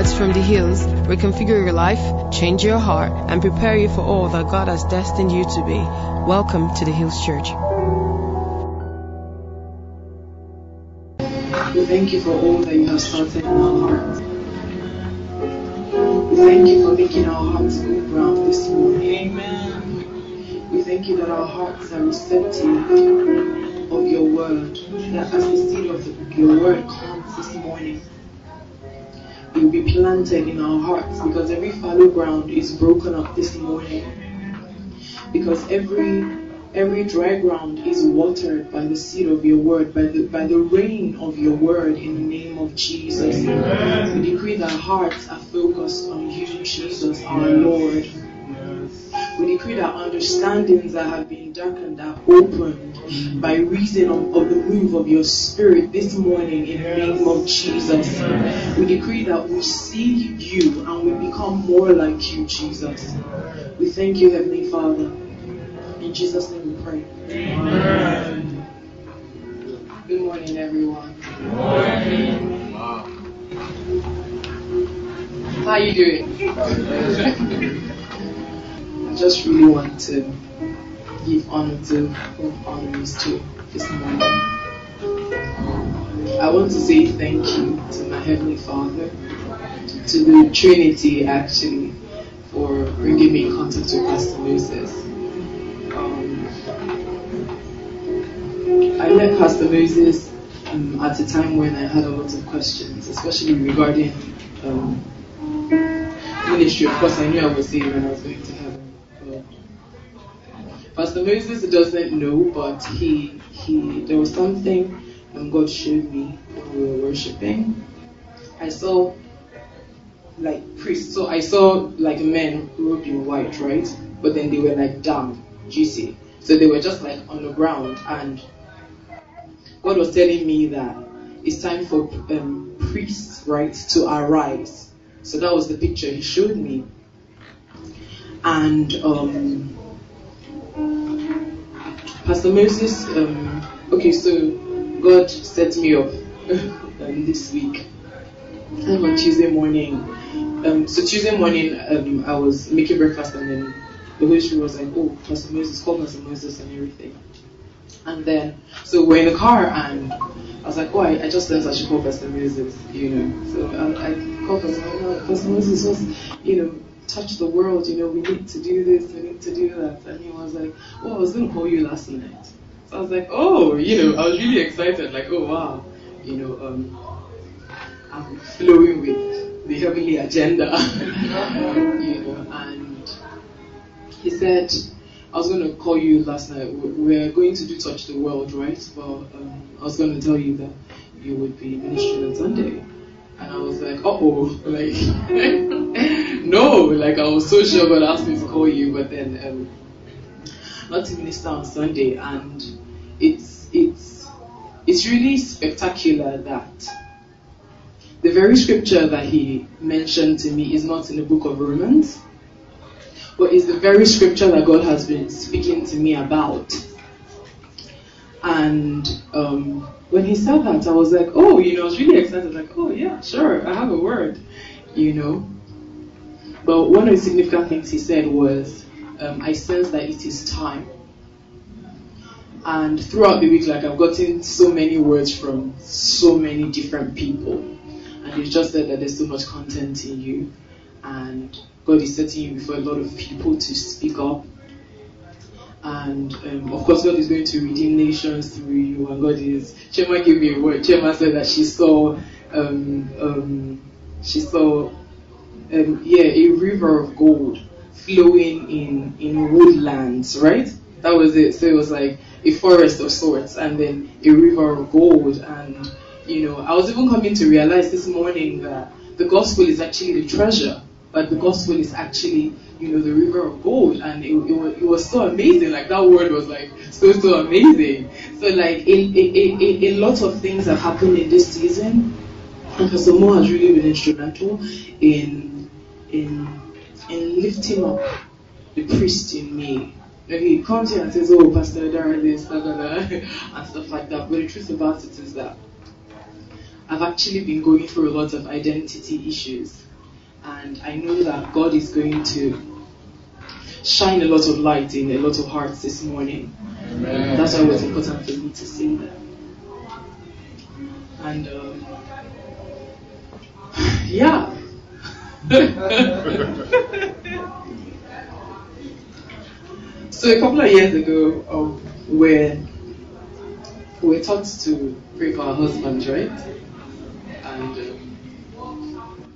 words from the hills reconfigure your life, change your heart, and prepare you for all that God has destined you to be. Welcome to the Hills Church. We thank you for all that you have started in our hearts. We thank you for making our hearts good ground this morning. Amen. We thank you that our hearts are receptive of your word. That as the seed of your word comes this morning, will be planted in our hearts because every fallow ground is broken up this morning. Because every every dry ground is watered by the seed of your word, by the by the rain of your word in the name of Jesus. Amen. We decree that hearts are focused on you, Jesus, our Lord. We decree that understandings that have been darkened are opened by reason of, of, the move of your spirit this morning in the name of Jesus. We decree that we see you and we become more like you, Jesus. We thank you, Heavenly Father. In Jesus' name we pray. Amen. Good morning, everyone. Good morning. How are you doing? I just really want to give honor to whom honor is this morning. I want to say thank you to my Heavenly Father, to the Trinity actually, for bringing me in contact with Pastor Moses. Um, I met Pastor Moses um, at a time when I had a lot of questions, especially regarding um, ministry. Of course, I knew I was saved when I was going to heaven. Pastor Moses doesn't know, but he he there was something and God showed me when we were worshiping. I saw like priests. So I saw like men robed in white, right? But then they were like damp, juicy. So they were just like on the ground, and God was telling me that it's time for um, priests, right, to arise. So that was the picture He showed me, and um, Pastor Moses, um, okay, so God set me up um, this week. And on Tuesday morning, um, so Tuesday morning, um, I was making breakfast, and then the Spirit was like, "Oh, Pastor Moses, call Pastor Moses and everything." And then, so we're in the car, and I was like, "Oh, I, I just sense I should call Pastor Moses," you know. So I, I called Pastor. Pastor Moses was, you know, touch the world, you know, we need to do this, we need to do that. And he was like, oh, I was going to call you last night. So I was like, oh, you know, I was really excited, like, oh, wow, you know, um, I'm flowing with the heavenly agenda, you know, and he said, I was going to call you last night. We're going to do Touch the World, right? But um, I was going to tell you that you would be ministering on Sunday. And I was like, oh, like, no, like I was so sure God asked me to call you, but then um, not to minister on Sunday, and it's it's it's really spectacular that the very scripture that he mentioned to me is not in the book of Romans, but is the very scripture that God has been speaking to me about. And um, when he said that, I was like, oh, you know, I was really excited, like, oh, yeah, sure, I have a word, you know. But one of the significant things he said was, um, I sense that it is time. And throughout the week, like, I've gotten so many words from so many different people. And he just said that there's so much content in you. And God is setting you before a lot of people to speak up and um, of course, God is going to redeem nations through you. And God is. Chema gave me a word. Chema said that she saw, um, um, she saw, um, yeah, a river of gold flowing in in woodlands, right? That was it. So it was like a forest of sorts, and then a river of gold. And you know, I was even coming to realize this morning that the gospel is actually the treasure, but the gospel is actually you know, the river of gold. And it, it, was, it was so amazing. Like, that word was like so, so amazing. So, like, a, a, a, lot of things have happened in this season. And Pastor Mo has really been instrumental in, in, in lifting up the priest in me. Like he comes here and says, Oh, Pastor Dara, this, da, da, da, and stuff like that. But the truth about it is that I've actually been going through a lot of identity issues And I know that God is going to shine a lot of light in a lot of hearts this morning. Amen. That's why it was important for me to sing that. And um, yeah. so a couple of years ago, um, when we were taught to pray for our husbands, right? And um,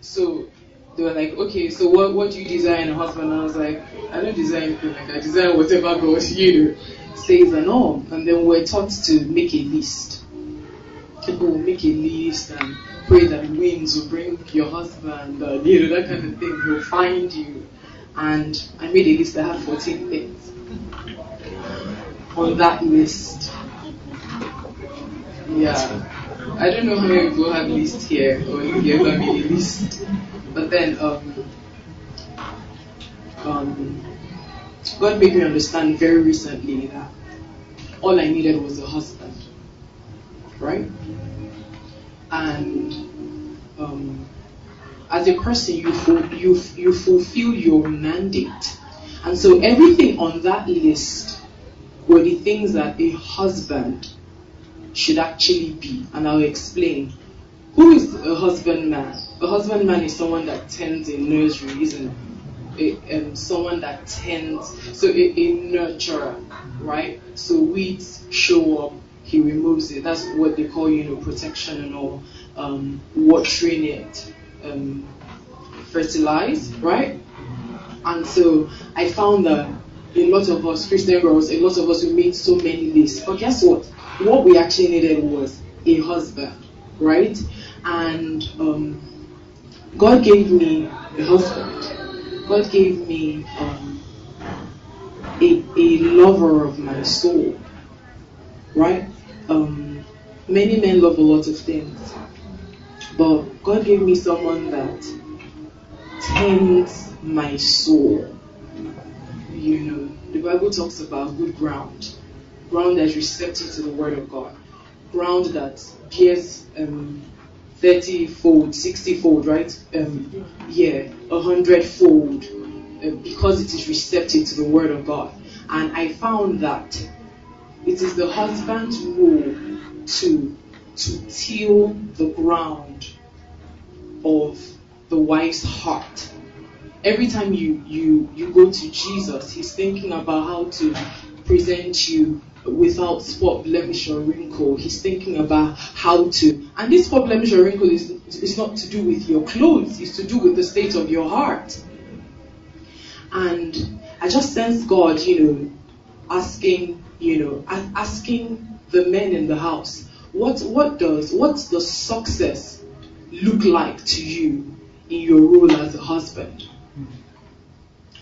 so they were like, okay, so what, what do you desire in a husband? And I was like, I don't desire anything like I desire whatever God, you says and all. And then we we're taught to make a list. People will make a list and pray that winds will bring your husband, and, you know, that kind of thing. He'll find you. And I made a list that had 14 things. On that list, yeah. I don't know how many people have list here or if you ever made a list. But then um, um, God made me understand very recently that all I needed was a husband. Right? And um, as a person, you, you, you fulfill your mandate. And so everything on that list were the things that a husband should actually be. And I'll explain. Who is a husband man? A husband man is someone that tends a nursery, isn't it? A, um, someone that tends, so a, a nurturer, right? So weeds show up, he removes it. That's what they call, you know, protection and all. Um, watering it, um, fertilize, right? And so I found that a lot of us, Christian girls, a lot of us, we made so many lists. But guess what? What we actually needed was a husband, right? And um, God gave me a husband. God gave me um, a, a lover of my soul, right? Um, many men love a lot of things, but God gave me someone that tends my soul. You know, the Bible talks about good ground, ground that's receptive to the Word of God, ground that bears um, 30 fold, 60 fold, right? Um, yeah, 100 fold, uh, because it is receptive to the Word of God. And I found that it is the husband's role to to till the ground of the wife's heart. Every time you you you go to Jesus, he's thinking about how to present you without spot, blemish, or wrinkle. He's thinking about how to. And this spot, blemish, or wrinkle is, is not to do with your clothes, it's to do with the state of your heart. And I just sense God, you know, asking, you know, asking the men in the house, what what does what's the success look like to you in your role as a husband? Hmm.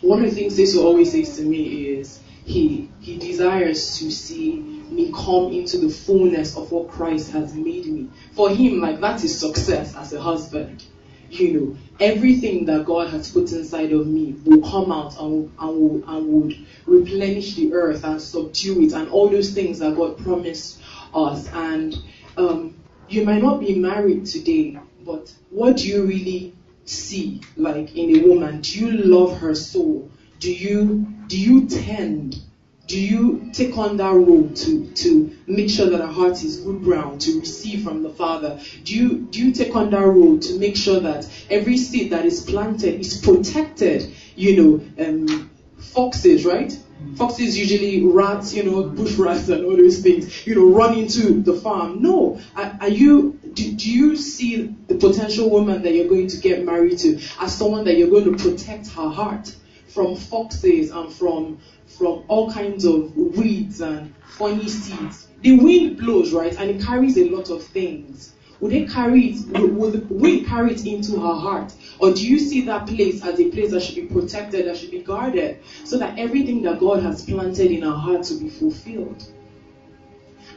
One of the things this always says to me is he he desires to see me come into the fullness of what Christ has made me. For him, like that is success as a husband. You know, everything that God has put inside of me will come out and, and, will, and would replenish the earth and subdue it and all those things that God promised us. And um, you might not be married today, but what do you really see like in a woman? Do you love her soul? Do you do you tend do you take on that role to, to make sure that our heart is good ground to receive from the Father? Do you do you take on that role to make sure that every seed that is planted is protected? You know, um, foxes, right? Foxes usually rats, you know, bush rats and all those things, you know, run into the farm. No, are, are you? Do, do you see the potential woman that you're going to get married to as someone that you're going to protect her heart from foxes and from from all kinds of weeds and funny seeds. The wind blows, right, and it carries a lot of things. Would it carry it? Will the wind carry it into her heart, or do you see that place as a place that should be protected, that should be guarded, so that everything that God has planted in our heart to be fulfilled?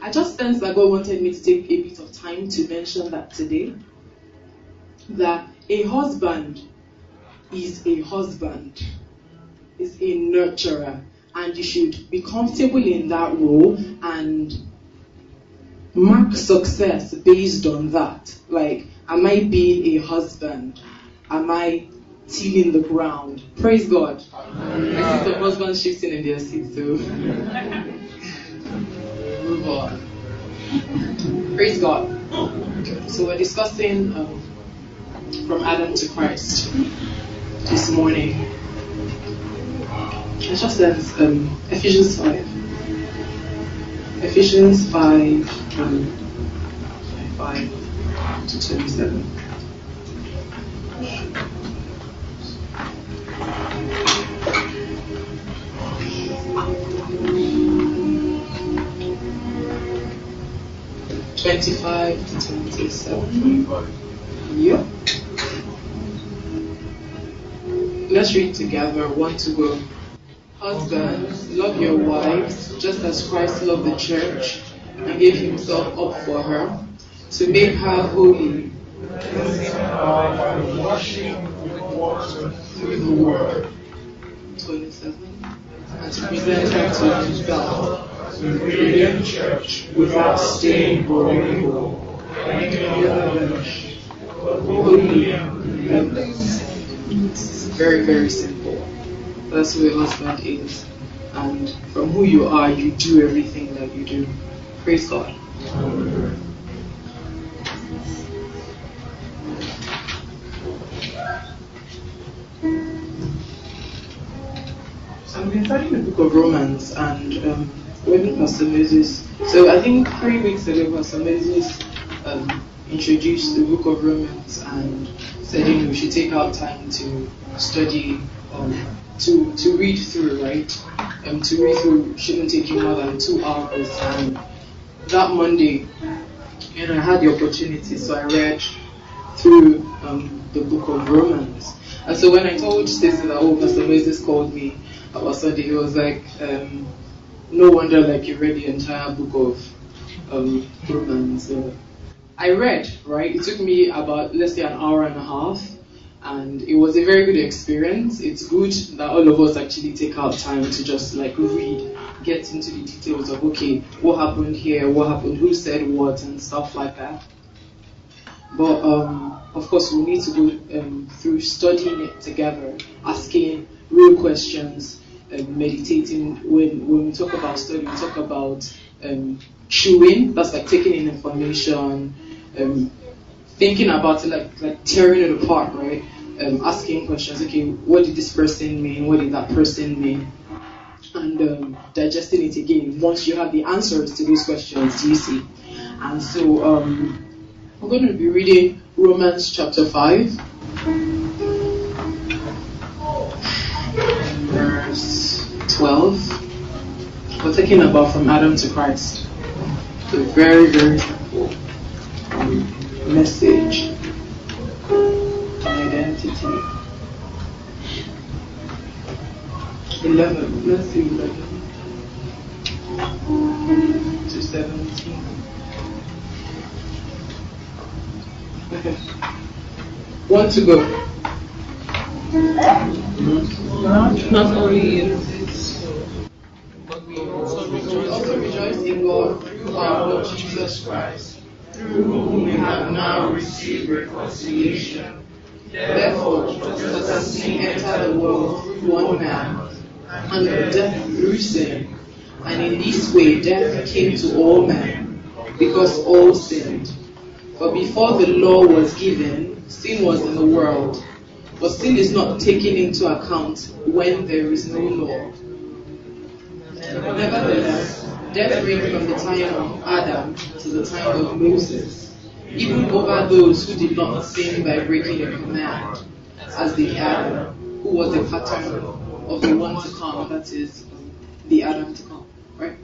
I just sense that God wanted me to take a bit of time to mention that today. That a husband is a husband, is a nurturer, and you should be comfortable in that role and mark success based on that. Like, am I being a husband? am I tilling the ground? Praise God. I see some husbands shifting in their seats, so. Praise God. So we're discussing um, from Adam to Christ this morning. It's just as um, Ephesians 5. Ephesians 5, um, 5 to 27. Twenty-five to twenty-seven. Yep. Let's read together. One to go. Husbands, love your wives just as Christ loved the church and gave himself up for her to make her holy through the word. 27. And to present her to himself, the radiant church, without stain or wrinkle, blemish, but holy and blameless. Very, very simple. That's who your husband is. And from who you are, you do everything that you do. Praise God. I've been studying the book of Romans and um, when Pastor Moses, so I think three weeks ago, Pastor Moses um, introduced the book of Romans and said you know, we should take our time to study um, to to read through, right? Um, to read through shouldn't take you more than two hours. And that Monday, and I had the opportunity, so I read through um, the book of Romans. And so when I told Stacey that, oh, Pastor Moses called me about Sunday, he was like, um, no wonder like you read the entire book of um, Romans. So I read, right? It took me about, let's say, an hour and a half and it was a very good experience. It's good that all of us actually take our time to just like read, get into the details of okay, what happened here, what happened, who said what, and stuff like that. But um, of course, we need to go um, through studying it together, asking real questions, um, meditating. When when we talk about study, we talk about um, chewing. That's like taking in information um, thinking about it, like like tearing it apart, right? Um, asking questions. Okay, what did this person mean? What did that person mean? And um, digesting it again once you have the answers to those questions. You see, and so um, we're going to be reading Romans chapter five, verse twelve. We're talking about from Adam to Christ. A very very simple message identity 11 let's see 11 to 17 okay one to go not only in but we also rejoice in God through our Lord Jesus Christ through whom we have now received reconciliation. Therefore, just sin entered the world through one man, and death through sin, and in this way death came to all men, because all sinned. For before the law was given, sin was in the world, but sin is not taken into account when there is no law. Nevertheless, death reigned from the time of Adam to the time of Moses, even over those who did not sin by breaking a command, as the Adam, who was the pattern of the one to come, that is, the Adam to come. Right?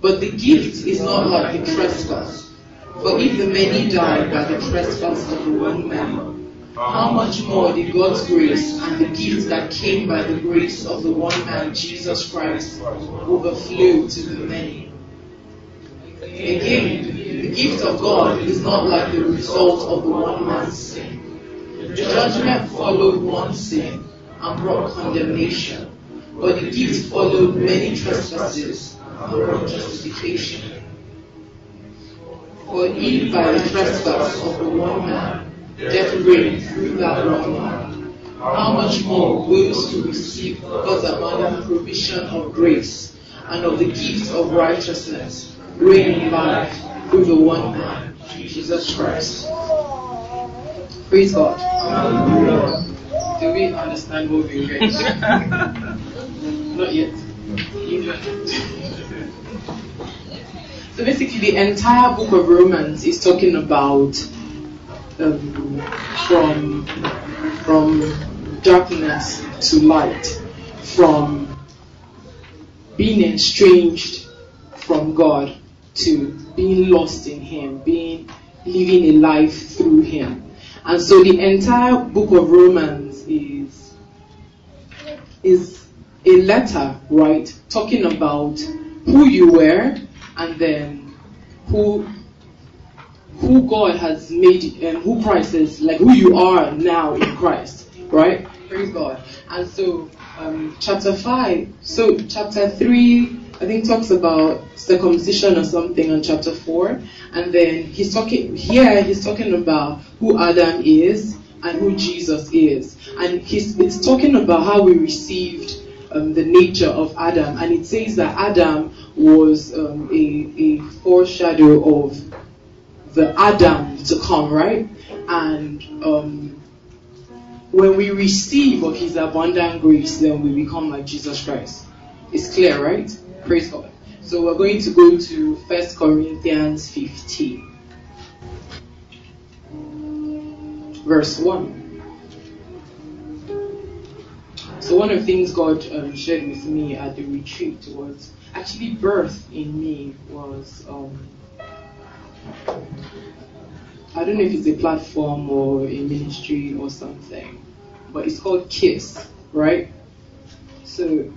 But the gift is not like the trespass. For if the many died by the trespass of the one man, how much more did God's grace and the gift that came by the grace of the one man, Jesus Christ, overflow to the many. Again, gift of God is not like the result of the one man's sin. The judgment followed one sin and brought condemnation, but the gift followed many trespasses and brought justification. For if by the trespass of the one man death reigned through that one man, how much more those who receive God's abundant provision of grace and of the gift of righteousness reign in life through the one man, Jesus Christ. Praise God. Do we understand what we read? Not yet. So basically, the entire book of Romans is talking about um, from from darkness to light, from being estranged from God to being lost in Him, being living a life through Him. And so the entire book of Romans is is a letter, right, talking about who you were and then who who God has made and who Christ is, like who you are now in Christ, right? Praise God. And so um, chapter five, so chapter three, I think talks about circumcision or something on chapter four, and then he's talking here. He's talking about who Adam is and who Jesus is, and he's it's talking about how we received um, the nature of Adam, and it says that Adam was um, a, a foreshadow of the Adam to come, right? And um, when we receive of His abundant grace, then we become like Jesus Christ. It's clear, right? Praise God. So we're going to go to 1 Corinthians 15, verse 1. So one of the things God um, shared with me at the retreat was actually birth in me was um, I don't know if it's a platform or a ministry or something, but it's called KISS, right? So,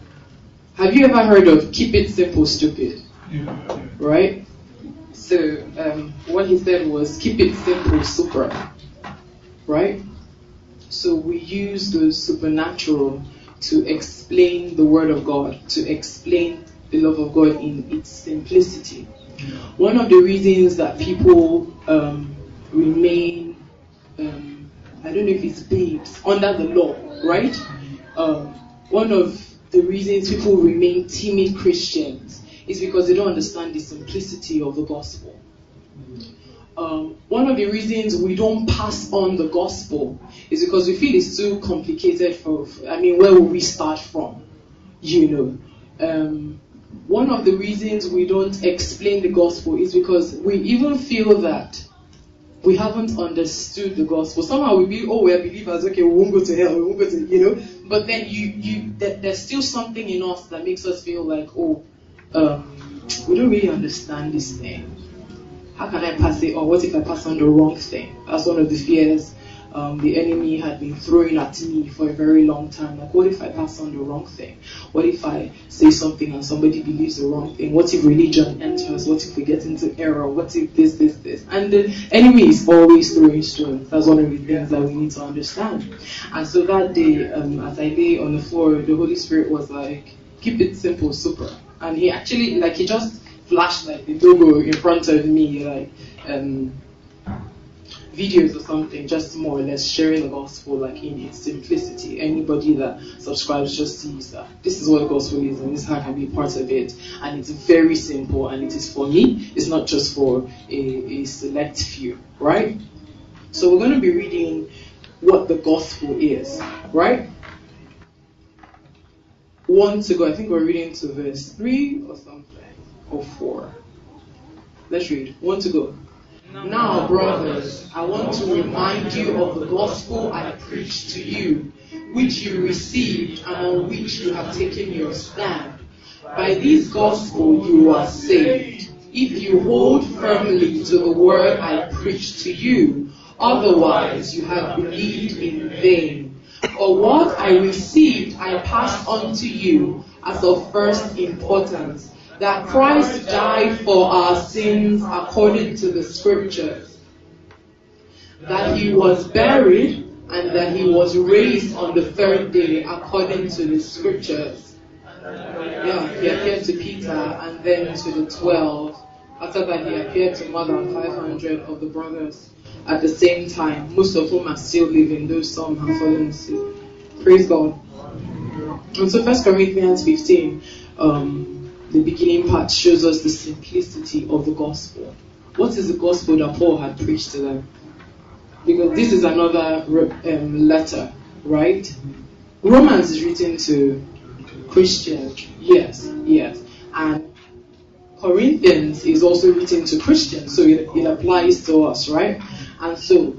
have you ever heard of Keep It Simple, Stupid? Yeah. Right? So, um, what he said was Keep It Simple, Super, right? So, we use the supernatural to explain the Word of God, to explain the love of God in its simplicity. One of the reasons that people um, remain, um, I don't know if it's babes, under the law, right? Um, one of the reasons people remain timid Christians is because they don't understand the simplicity of the gospel. Um, one of the reasons we don't pass on the gospel is because we feel it's too complicated for, I mean, where will we start from? You know. Um, one of the reasons we don't explain the gospel is because we even feel that we haven't understood the gospel. Somehow we be, oh, we're believers, okay, we won't go to hell, we won't go to, you know. But then you, you, th- there's still something in us that makes us feel like, oh, um, we don't really understand this thing. How can I pass it? Or what if I pass on the wrong thing? That's one of the fears um, the enemy had been throwing at me for a very long time. Like, what if I pass on the wrong thing? What if I say something and somebody believes the wrong thing? What if religion enters? What if we get into error? What if this, this, this? And the enemy is always throwing stones. That's one of the things that we need to understand. And so that day, um, as I lay on the floor, the Holy Spirit was like, keep it simple, super. And he actually, like, he just flashed like the logo in front of me, like, um, videos or something, just more or less sharing the gospel like in its simplicity. Anybody that subscribes just sees that this is what the gospel is and this is how I can be part of it. And it's very simple and it is for me, it's not just for a, a select few, right? So we're going to be reading what the gospel is, right? One to go, I think we're reading to verse 3 or something, or 4. Let's read. One to go. Now, brothers, I want to remind you of the gospel I preached to you, which you received and on which you have taken your stand. By this gospel you are saved, if you hold firmly to the word I preached to you. Otherwise, you have believed in vain. For what I received, I passed on to you as of first importance that Christ died for our sins according to the scriptures, that he was buried, and that he was raised on the third day according to the scriptures. Yeah, he appeared to Peter and then to the twelve. After that, he appeared to more than 500 of the brothers at the same time, most of whom are still living, though some have fallen asleep. Praise God. And so First Corinthians 15, um, the beginning part shows us the simplicity of the gospel. What is the gospel that Paul had preached to them? Because this is another um, letter, right? Romans is written to Christians, yes, yes, and Corinthians is also written to Christians, so it, it applies to us, right? And so,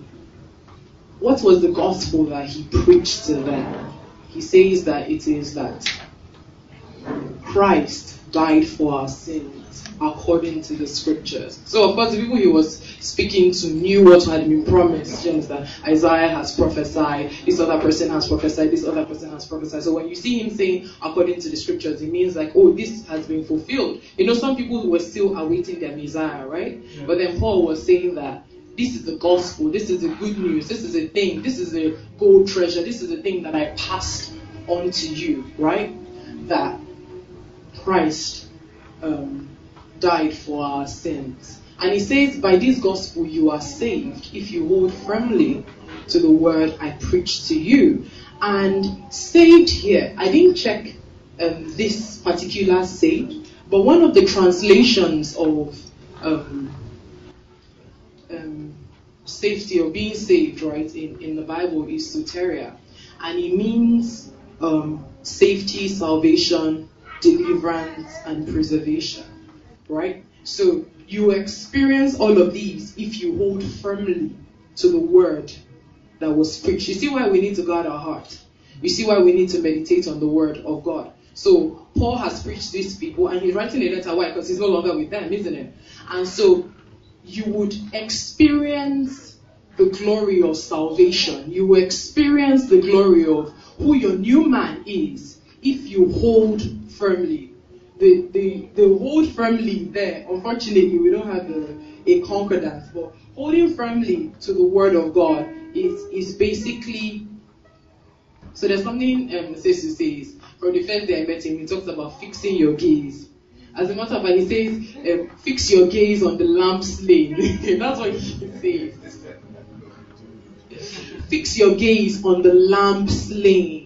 what was the gospel that he preached to them? He says that it is that Christ died for our sins according to the scriptures. So, of course, the people he was speaking to knew what had been promised. James, that Isaiah has prophesied, this other person has prophesied, this other person has prophesied. So, when you see him saying according to the scriptures, it means like, oh, this has been fulfilled. You know, some people were still awaiting their Messiah, right? Yeah. But then Paul was saying that this is the gospel, this is the good news, this is a thing, this is a gold treasure, this is the thing that I passed on to you, right? That Christ um, died for our sins. And he says, By this gospel you are saved if you hold firmly to the word I preach to you. And saved here, I didn't check um, this particular saved, but one of the translations of um, um, safety or being saved, right, in, in the Bible is soteria. And it means um, safety, salvation, deliverance, and preservation, right? So you experience all of these if you hold firmly to the word that was preached. You see why we need to guard our heart. You see why we need to meditate on the word of God. So Paul has preached these people, and he's writing a letter. Why? Because he's no longer with them, isn't it? And so you would experience the glory of salvation. You will experience the glory of who your new man is if you hold firmly. The, the, the hold firmly there, unfortunately, we don't have a, a concordance, but holding firmly to the word of God is, is basically. So there's something um, Sesu says from the first day I met him, he talks about fixing your gaze. As a matter of fact, he says, um, fix your gaze on the Lamb slain. That's what he says. Fix your gaze on the Lamb slain.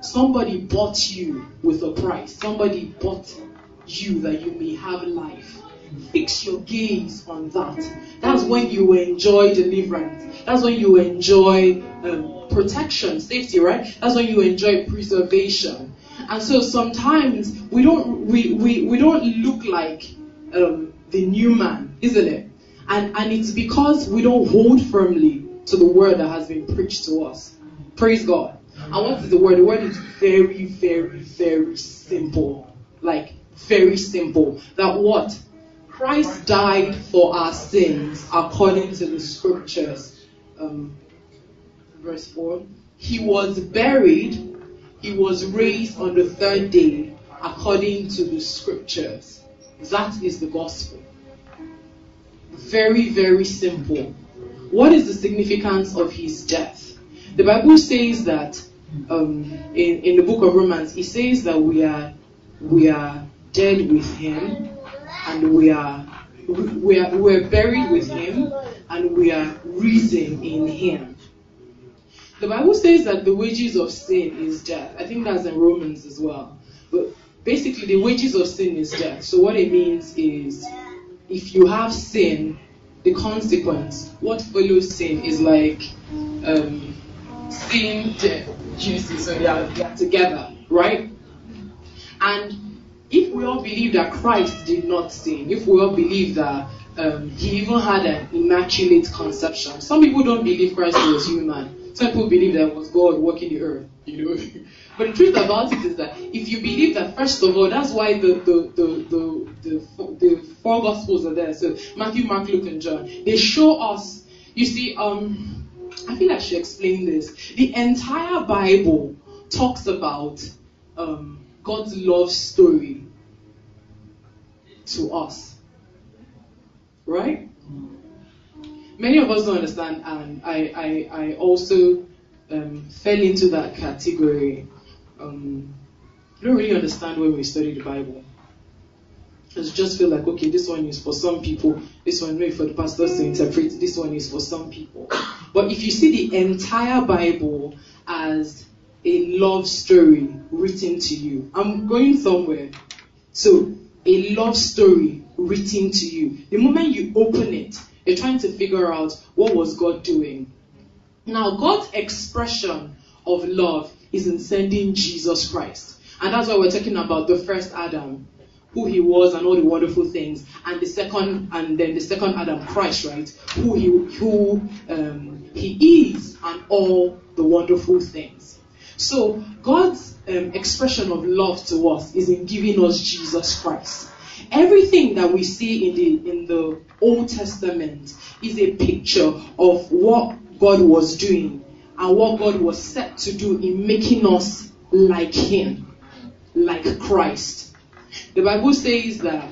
Somebody bought you with a price. Somebody bought you that you may have life. Fix your gaze on that. That's when you enjoy deliverance. That's when you enjoy um, protection, safety, right? That's when you enjoy preservation. And so sometimes we don't we, we, we don't look like um, the new man, isn't it? And and it's because we don't hold firmly to the word that has been preached to us. Praise God. What is the word? The word is very, very, very simple. Like, very simple. That what? Christ died for our sins according to the scriptures. Um, verse 4. He was buried, he was raised on the third day according to the scriptures. That is the gospel. Very, very simple. What is the significance of his death? The Bible says that um, in, in the book of Romans, it says that we are we are dead with him and we are we are we're buried with him and we are risen in him. The Bible says that the wages of sin is death. I think that's in Romans as well. But basically the wages of sin is death. So what it means is if you have sin, the consequence, what follows sin is like um, sin, death, juicy, so they are, they are together, right? And if we all believe that Christ did not sin, if we all believe that um, he even had an immaculate conception, some people don't believe Christ was human. Some people believe that was God walking the earth, you know. but the truth about it is that if you believe that, first of all, that's why the the the the, the, the four gospels are there. So Matthew, Mark, Luke, and John. They show us. You see, um, I feel I should explain this. The entire Bible talks about um, God's love story to us. Right? Many of us don't understand, and I, I, I also um, fell into that category. Um, don't really understand when we study the Bible. I just feel like, okay, this one is for some people, this one maybe for the pastors to interpret, this one is for some people. But if you see the entire Bible as a love story written to you. I'm going somewhere. So, a love story written to you. The moment you open it, you're trying to figure out what was God doing. Now, God's expression of love is in sending Jesus Christ. And that's why we're talking about the first Adam, who he was and all the wonderful things, and the second, and then the second Adam, Christ, right? Who he who um, he is and all the wonderful things. So God's um, expression of love to us is in giving us Jesus Christ. Everything that we see in the in the Old Testament is a picture of what God was doing and what God was set to do in making us like Him, like Christ. The Bible says that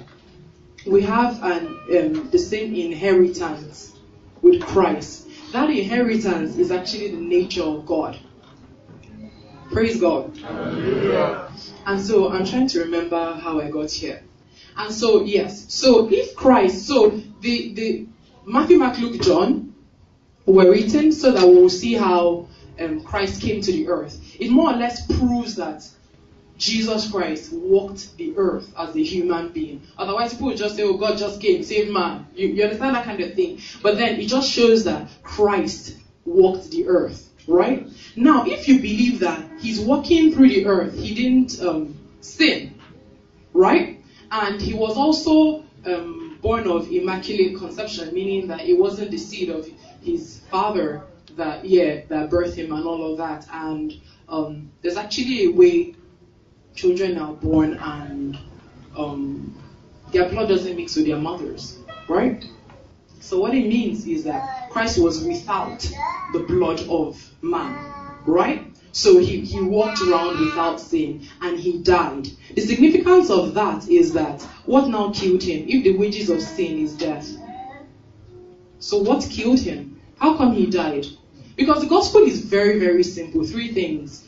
we have an um, the same inheritance with Christ. That inheritance is actually the nature of God. Praise God. Hallelujah. And so I'm trying to remember how I got here. And so yes, so if Christ, so the the Matthew, Mark, Luke, John were written so that we will see how um, Christ came to the earth. It more or less proves that Jesus Christ walked the earth as a human being. Otherwise, people would just say, oh, God just came, saved man. You, you understand that kind of thing. But then it just shows that Christ walked the earth, right? Now, if you believe that he's walking through the earth, he didn't um, sin, right? And he was also um, born of immaculate conception, meaning that it wasn't the seed of his father that yeah that birthed him and all of that. And um, there's actually a way children are born and um, their blood doesn't mix with their mothers, right? So what it means is that Christ was without the blood of man, right? So he, he walked around without sin and he died. The significance of that is that what now killed him? If the wages of sin is death. So what killed him? How come he died? Because the gospel is very, very simple. Three things.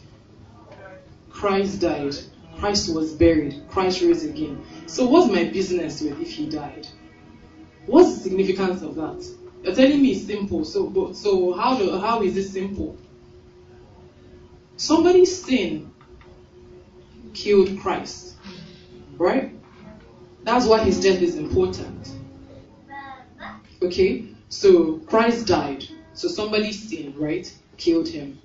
Christ died. Christ was buried. Christ rose again. So what's my business with if he died? What's the significance of that? You're telling me it's simple. So, but, so how do, how is it simple? Somebody's sin killed Christ, right? That's why his death is important. Okay, so Christ died. So somebody's sin, right, killed him.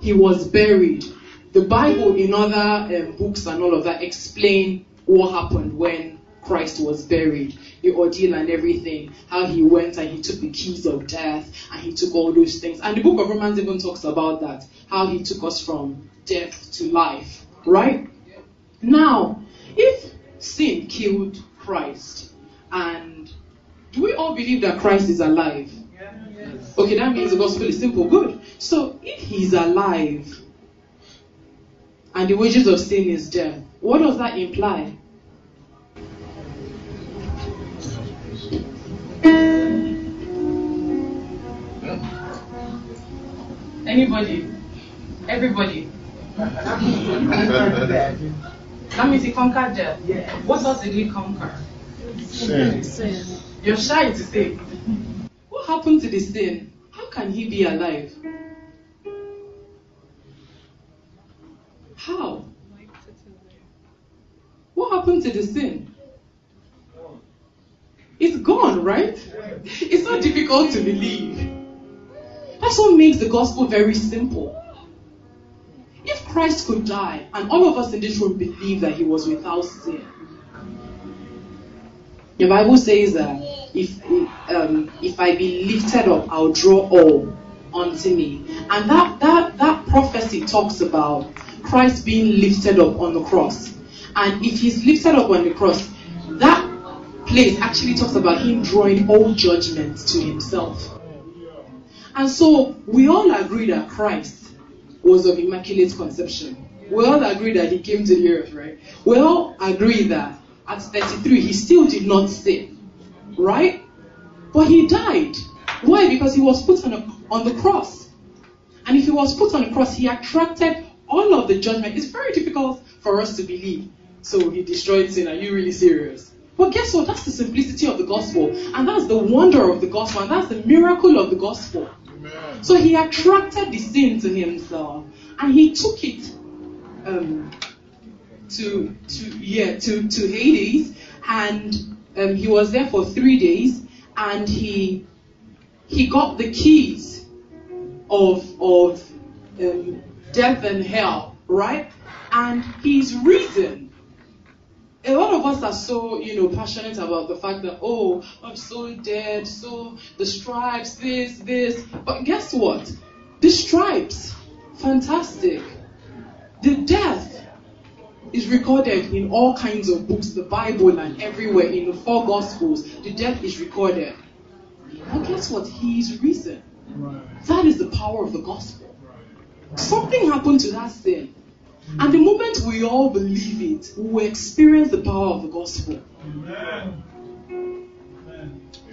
He was buried. The Bible, in other um, books and all of that, explain what happened when Christ was buried, the ordeal and everything, how he went and he took the keys of death and he took all those things. And the book of Romans even talks about that, how he took us from death to life, right? Now, if sin killed Christ, and do we all believe that Christ is alive? Okay, that means the gospel is simple. Good. So if he's alive and the wages of sin is death, what does that imply? Anybody? Everybody? that means he conquered death. Yeah. What else did he conquer? Sin. You're shy to say. What happened to the sin? How can he be alive? How? What happened to the sin? It's gone, right? It's not difficult to believe. That's what makes the gospel very simple. If Christ could die, and all of us in this room believe that he was without sin, the Bible says that if um, if I be lifted up, I'll draw all unto me. And that that that prophecy talks about Christ being lifted up on the cross. And if he's lifted up on the cross, that place actually talks about him drawing all judgment to himself. And so we all agree that Christ was of immaculate conception. We all agree that he came to the earth, right? We all agree that at 33 he still did not sin, right? But he died. Why? Because he was put on, a, on the cross. And if he was put on the cross, he attracted all of the judgment. is very difficult for us to believe. So he destroyed sin. Are you really serious? But guess what? That's the simplicity of the gospel. And that's the wonder of the gospel. And that's the miracle of the gospel. Amen. So he attracted the sin to himself. and he took it um, to to yeah to to Hades, and um, he was there for three days, and he he got the keys of of um, death and hell, right? And he's reason. A lot of us are so, you know, passionate about the fact that, oh, I'm so dead, so the stripes, this, this. But guess what? The stripes, fantastic. The death is recorded in all kinds of books, the Bible and everywhere, in the four Gospels. The death is recorded. But guess what? He is risen. That is the power of the gospel. Something happened to that sin. And the moment we all believe it, we will experience the power of the gospel.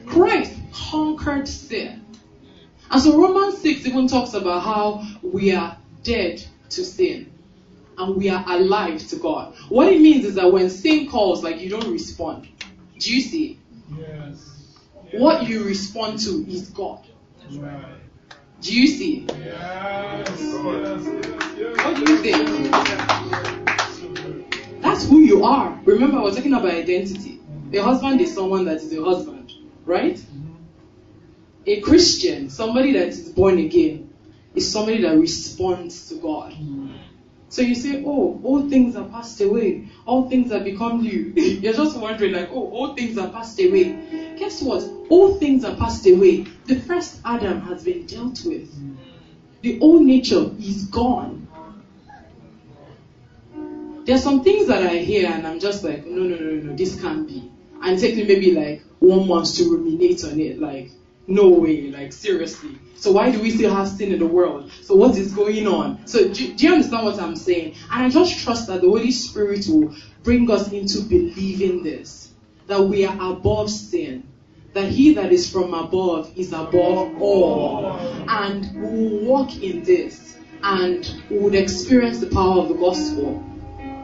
Christ conquered sin. And so Romans 6 even talks about how we are dead to sin and we are alive to God. What it means is that when sin calls, like you don't respond. Do you see? Yes. What you respond to is God. Right. Do you see? Yes. What do you think? That's who you are. Remember, we're talking about identity. A husband is someone that is a husband, right? A Christian, somebody that is born again, is somebody that responds to God. So you say, oh, all things are passed away. All things have become new. You're just wondering, like, oh, all things are passed away. Guess what? All things are passed away. The first Adam has been dealt with. The old nature is gone. There are some things that I hear and I'm just like, no, no, no, no, this can't be. And take me maybe like one month to ruminate on it. Like, no way, like seriously. So why do we still have sin in the world? So what is going on? So do, do, you understand what I'm saying? And I just trust that the Holy Spirit will bring us into believing this. That we are above sin. That he that is from above is above all. And we will walk in this. And we would experience the power of the gospel.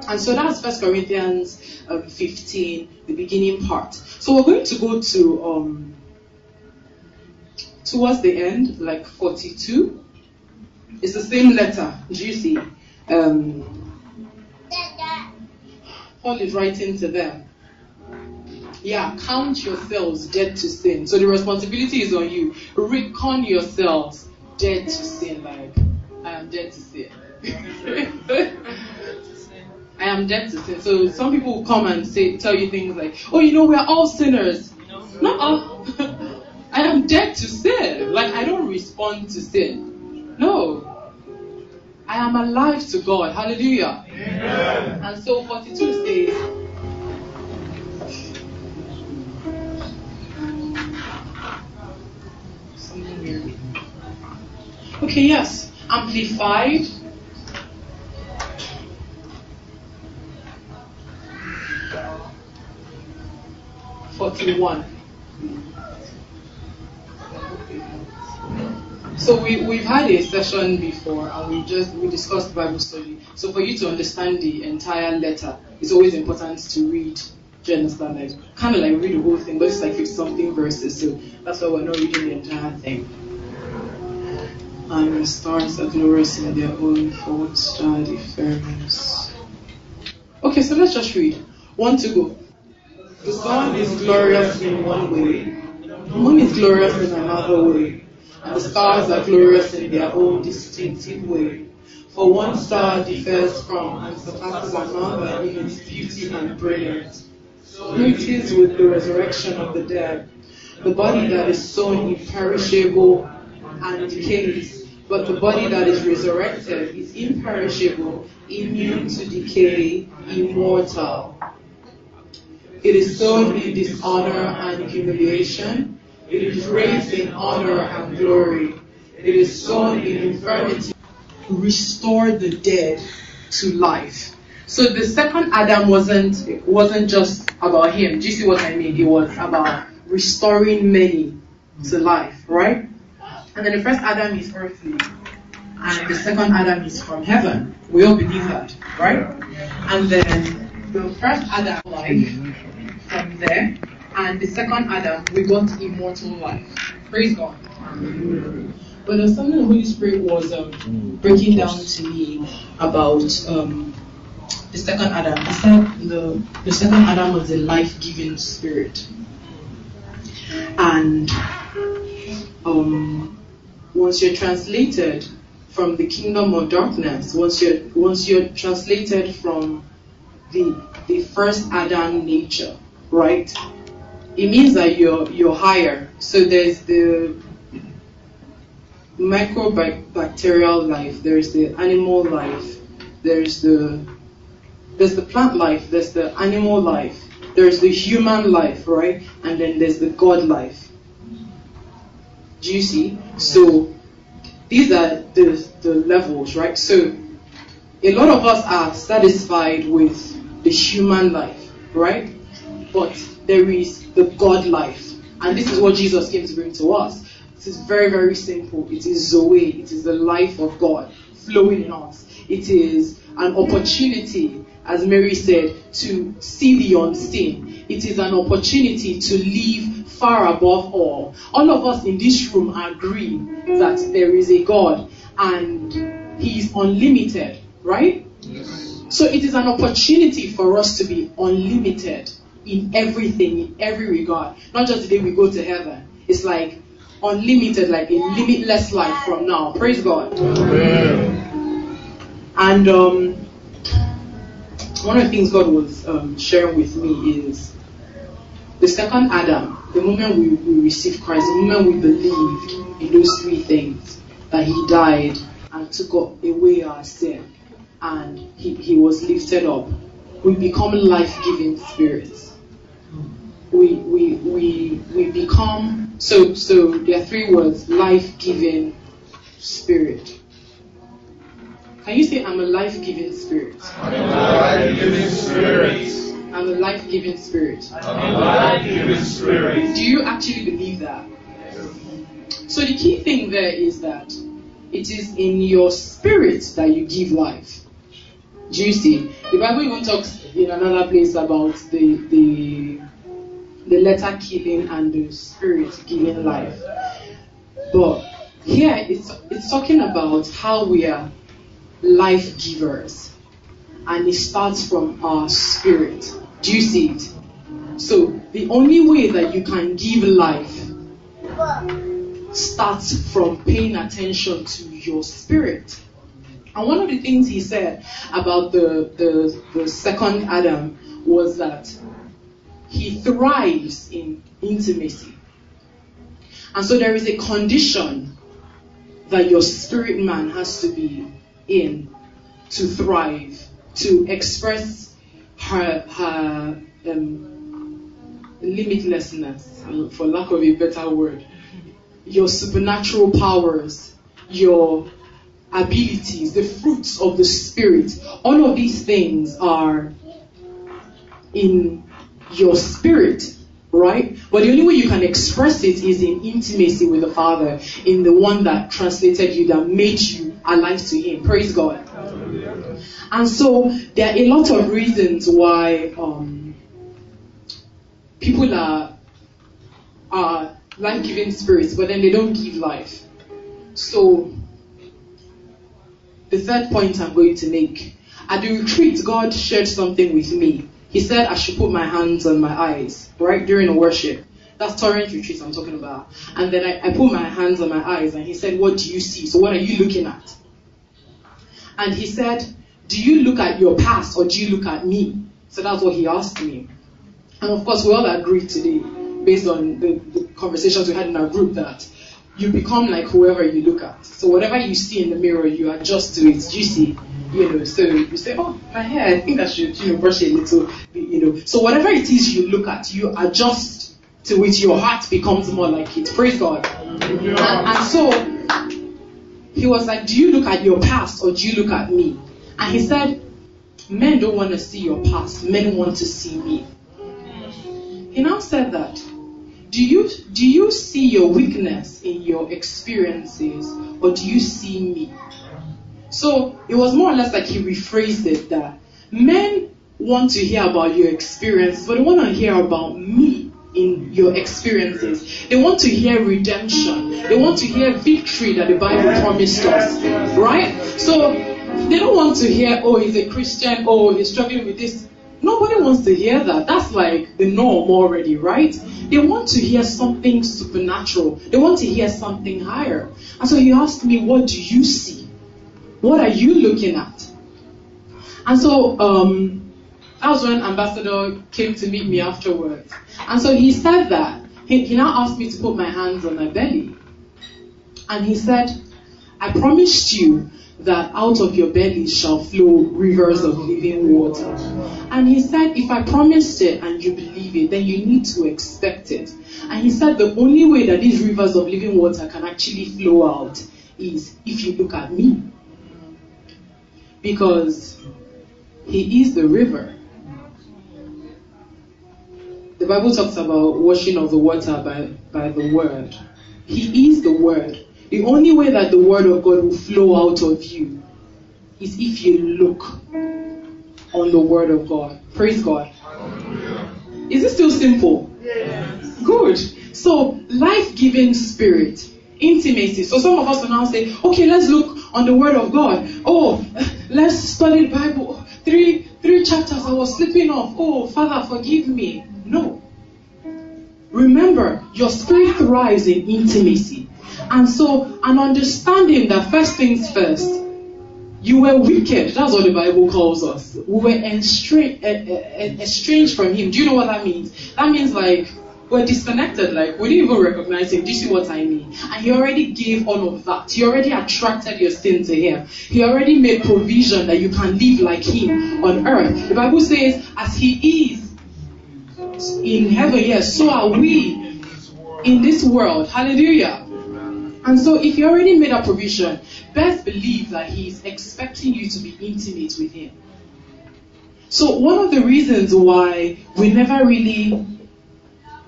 And so that's First Corinthians um, 15, the beginning part. So we're going to go to um, towards the end, like 42, it's the same letter. Do you see? Um, Paul is writing to them. Yeah, count yourselves dead to sin. So the responsibility is on you. Reckon yourselves dead to sin. Like, I am dead to sin. I am dead to sin. So some people will come and say, tell you things like, oh, you know, we're all sinners. No, uh, I am dead to sin. Like I don't respond to sin. No. I am alive to God. Hallelujah. Amen. And so 42 says, Okay, yes. Amplified. Forty-one. So we, we've had a session before and we just we discussed Bible study. So for you to understand the entire letter, it's always important to read. Do you understand? Like kind of like read the whole thing, but it's like 50 something verses. So that's why we're not reading the entire thing. And the stars are glorious in their own forward study firmness. Okay, so let's just read. One to go. The sun is glorious in one way, the moon is glorious in another way and the stars are glorious in their own distinctive way. For one star differs from and surpasses another in its beauty and brilliance. It is with the resurrection of the dead. The body that is sown imperishable and decays, but the body that is resurrected is imperishable, immune to decay, immortal. It is sown in dishonor and humiliation it is raised in honor and glory. It is sown in infirmity. To restore the dead to life. So the second Adam wasn't wasn't just about him. Do you see what I mean? It was about restoring many to life, right? And then the first Adam is earthly, and the second Adam is from heaven. We all believe that, right? And then the first Adam life from there and the second Adam, we got immortal life. Praise God. But there's something the Holy Spirit was um, breaking down to me about um, the second Adam. He said the the second Adam was a life-giving spirit, and um, once you're translated from the kingdom of darkness, once you're once you're translated from the the first Adam nature, right? It means that you're you're higher. So there's the microbacterial life, there's the animal life, there's the there's the plant life, there's the animal life, there's the human life, right? And then there's the God life. Do you see? So these are the, the levels, right? So a lot of us are satisfied with the human life, right? But there is the God life. And this is what Jesus came to bring to us. It is very, very simple. It is Zoe. It is the life of God flowing in us. It is an opportunity, as Mary said, to see the unseen. It is an opportunity to live far above all. All of us in this room agree that there is a God and He is unlimited, right? So it is an opportunity for us to be unlimited in everything, in every regard. Not just the day we go to heaven. It's like unlimited, like a limitless life from now. Praise God. And um, one of the things God was um, sharing with me is the second Adam, the moment we, we received Christ, the moment we believed in those three things, that He died and took away our sin, and He, he was lifted up, we become life giving spirits. We, we, we, we become, so, so there are three words life giving spirit. Can you say, I'm a life giving spirit? I'm a life-giving spirit. I'm a life giving spirit. I'm a life-giving spirit. Do you actually believe that? So the key thing there is that it is in your spirit that you give life. Do you see? The Bible even talks in another place about the the the letter killing and the spirit giving life. But here it's it's talking about how we are life givers. And it starts from our spirit. Do you see it? So the only way that you can give life starts from paying attention to your spirit. And one of the things he said about the, the, the second Adam was that he thrives in intimacy. And so there is a condition that your spirit man has to be in to thrive, to express her her um, limitlessness, for lack of a better word, your supernatural powers, your abilities, the fruits of the spirit. All of these things are in your spirit, right? But the only way you can express it is in intimacy with the Father, in the one that translated you, that made you alive to Him. Praise God. And so there are a lot of reasons why um, people are are life-giving spirits, but then they don't give life. So the third point I'm going to make at the retreat, God shared something with me. He said I should put my hands on my eyes, right, during worship. That's torrent retreat I'm talking about. And then I, I put my hands on my eyes and he said, What do you see? So what are you looking at? And he said, Do you look at your past or do you look at me? So that's what he asked me. And of course, we all agreed today, based on the, the conversations we had in our group, that you become like whoever you look at. So whatever you see in the mirror, you adjust to it. Do you see? You know, so you say, oh, my hair, I think I should, you know, brush it a little, you know. So whatever it is you look at, you adjust to which Your heart becomes more like it. Praise God. And, and so he was like, do you look at your past or do you look at me? And he said, men don't want to see your past. Men want to see me. He now said that do you do you see your weakness in your experiences or do you see me so it was more or less like he rephrased it that men want to hear about your experience, but they want to hear about me in your experiences. They want to hear redemption. They want to hear victory that the Bible promised us. Right? So they don't want to hear, oh, he's a Christian, oh, he's struggling with this. Nobody wants to hear that. That's like the norm already, right? They want to hear something supernatural. They want to hear something higher. And so he asked me, what do you see? What are you looking at? And so um, that was when Ambassador came to meet me afterwards. And so he said that. He, he now asked me to put my hands on my belly. And he said, I promised you that out of your belly shall flow rivers of living water. And he said, if I promised it and you believe it, then you need to expect it. And he said, the only way that these rivers of living water can actually flow out is if you look at me. Because he is the river. The Bible talks about washing of the water by, by the word. He is the word. The only way that the word of God will flow out of you is if you look on the word of God. Praise God. Is it still simple? Yes. Good. So, life giving spirit, intimacy. So, some of us will now say, okay, let's look on the word of God. Oh, let's study the Bible. Oh, three, three chapters I was slipping off. Oh, Father, forgive me. No. Remember, your spirit thrives in intimacy. And so, an understanding that first things first, you were wicked. That's what the Bible calls us. We were estranged, eh, eh, eh, estranged from Him. Do you know what that means? That means like we're disconnected. Like we didn't even recognize Him. Do you see what I mean? And He already gave all of that. He already attracted your sin to Him. He already made provision that you can live like Him on earth. The Bible says, as He is in heaven, yes, so are we in this world. Hallelujah. And so, if you already made a provision, best believe that He is expecting you to be intimate with Him. So, one of the reasons why we never really,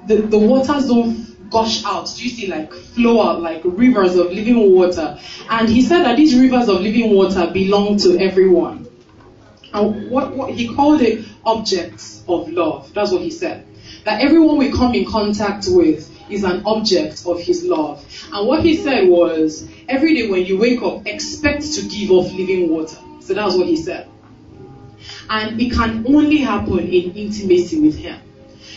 the, the waters don't gush out, do you see, like flow out like rivers of living water. And He said that these rivers of living water belong to everyone. And what, what He called it objects of love. That's what He said. That everyone we come in contact with is an object of his love. And what he said was, every day when you wake up, expect to give off living water. So that's what he said. And it can only happen in intimacy with him.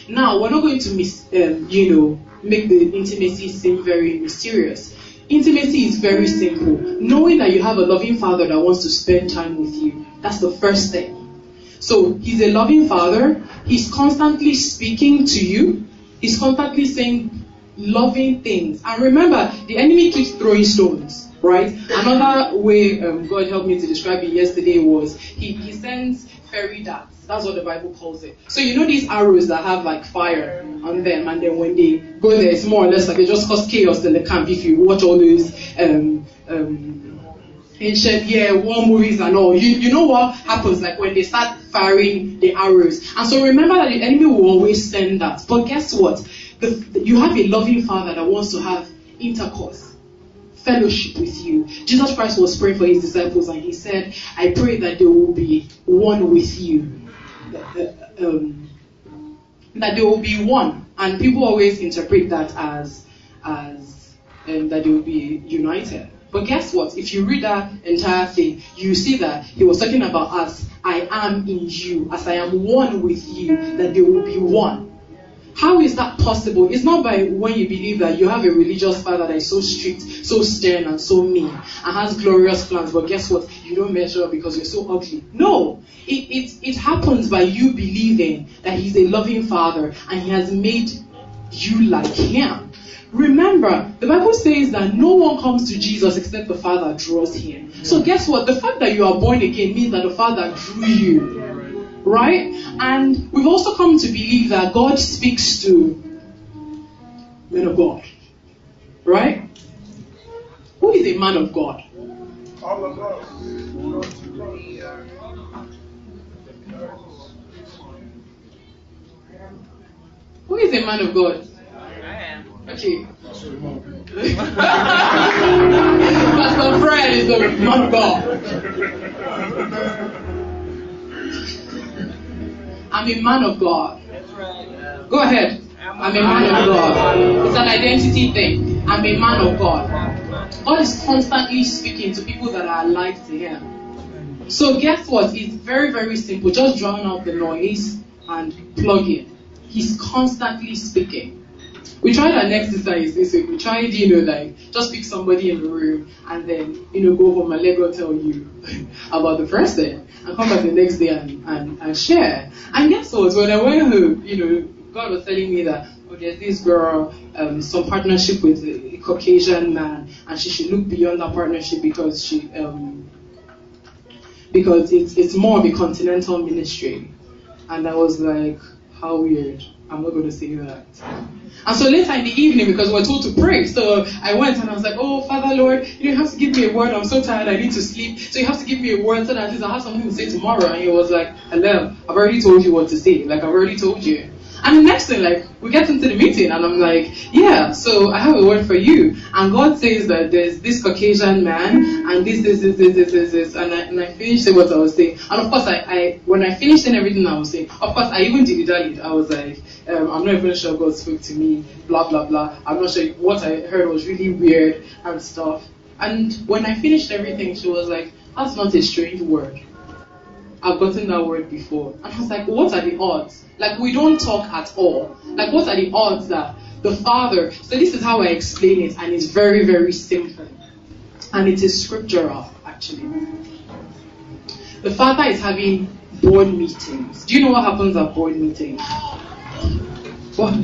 Now, we're not going to, mis- um, you know, make the intimacy seem very mysterious. Intimacy is very simple. Knowing that you have a loving father that wants to spend time with you. That's the first thing. So, he's a loving father. He's constantly speaking to you. He's constantly saying loving things. And remember, the enemy keeps throwing stones, right? Another way um, God helped me to describe it yesterday was he, he sends fairy darts. That's what the Bible calls it. So you know these arrows that have like fire on them, and then when they go there, it's more or less like they just cause chaos in the camp. If you watch all those um, um, ancient yeah war movies and all, you you know what happens like when they start firing the arrows. And so remember that the enemy will always send that. But guess what? The, you have a loving father that wants to have intercourse, fellowship with you. Jesus Christ was praying for his disciples and he said, I pray that they will be one with you. Um, that they will be one. And people always interpret that as, as um, that they will be united. But guess what? If you read that entire thing, you see that he was talking about us. I am in you, as I am one with you, that they will be one. How is that possible? It's not by when you believe that you have a religious father that is so strict, so stern, and so mean, and has glorious plans, but guess what? You don't measure up because you're so ugly. No! It, it, it happens by you believing that He's a loving father and He has made you like Him. Remember, the Bible says that no one comes to Jesus except the Father draws him. So guess what? The fact that you are born again means that the Father drew you. Right? And we've also come to believe that God speaks to men of God. Right? Who is a man of God? All of us. Who is a man of God? Okay. Pastor Fred is the man of God. I'm a man of God. Go ahead. I'm a man of God. It's an identity thing. I'm a man of God. God is constantly speaking to people that are alive to Him. So guess what? It's very, very simple. Just drown out the noise and plug in. He's constantly speaking. We tried an exercise this week. We tried, you know, like just pick somebody in the room and then, you know, go home and let God tell you about the person and come back the next day and, and, and share. And guess what? When I went home, you know, God was telling me that, oh, there's this girl, um, some partnership with a Caucasian man, and she should look beyond that partnership because she, um, because it's, it's more of a continental ministry. And I was like, how weird. I'm not going to say that. And so later in the evening, because we're told to pray, so I went and I was like, oh, Father Lord, you have to give me a word. I'm so tired. I need to sleep. So you have to give me a word so that at least I have something to say tomorrow. And he was like, hello, I've already told you what to say. Like, I've already told you. And the next thing, like, we get into the meeting, and I'm like, yeah, so I have a word for you. And God says that there's this Caucasian man, and this, this, this, this, this, this, this. And I, and I finished what I was saying. And of course, I, I when I finished everything I was saying, of course, I even did it. I was like, um, I'm not even sure God spoke to me, blah, blah, blah. I'm not sure what I heard was really weird and stuff. And when I finished everything, she was like, that's not a strange word. I've gotten that word before. And I was like, what are the odds? Like, we don't talk at all. Like, what are the odds that the Father. So, this is how I explain it, and it's very, very simple. And it is scriptural, actually. The Father is having board meetings. Do you know what happens at board meetings? What?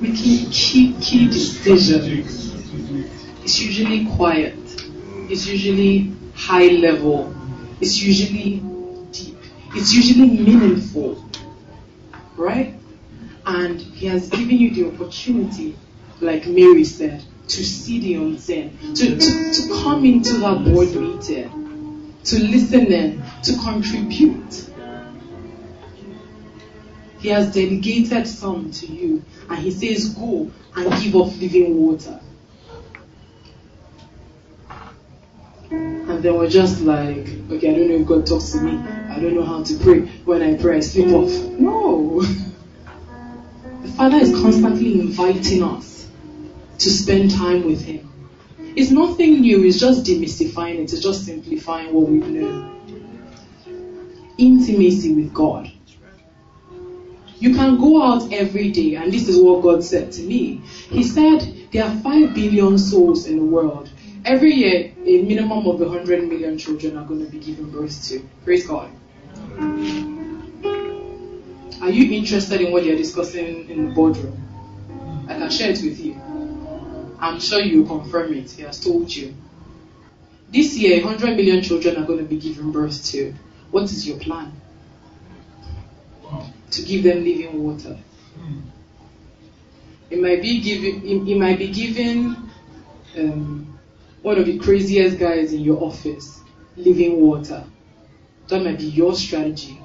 Making key, key decisions. It's usually quiet. It's usually high level. It's usually deep. It's usually meaningful. Right? And He has given you the opportunity, like Mary said, to see the unseen, to, to, to come into that board meeting, to listen in, to contribute. He has delegated some to you, and He says, Go and give off living water. And then we're just like, okay, I don't know if God talks to me. I don't know how to pray. When I pray, I sleep off. No. The Father is constantly inviting us to spend time with Him. It's nothing new, it's just demystifying it, it's just simplifying what we know. Intimacy with God. You can go out every day, and this is what God said to me. He said, There are 5 billion souls in the world. Every year, a minimum of 100 million children are going to be given birth to. Praise God. Are you interested in what they're discussing in the boardroom? I can share it with you. I'm sure you confirm it. He has told you. This year, 100 million children are going to be given birth to. What is your plan? To give them living water. It might be giving. It, it might be giving um, one of the craziest guys in your office living water. That might be your strategy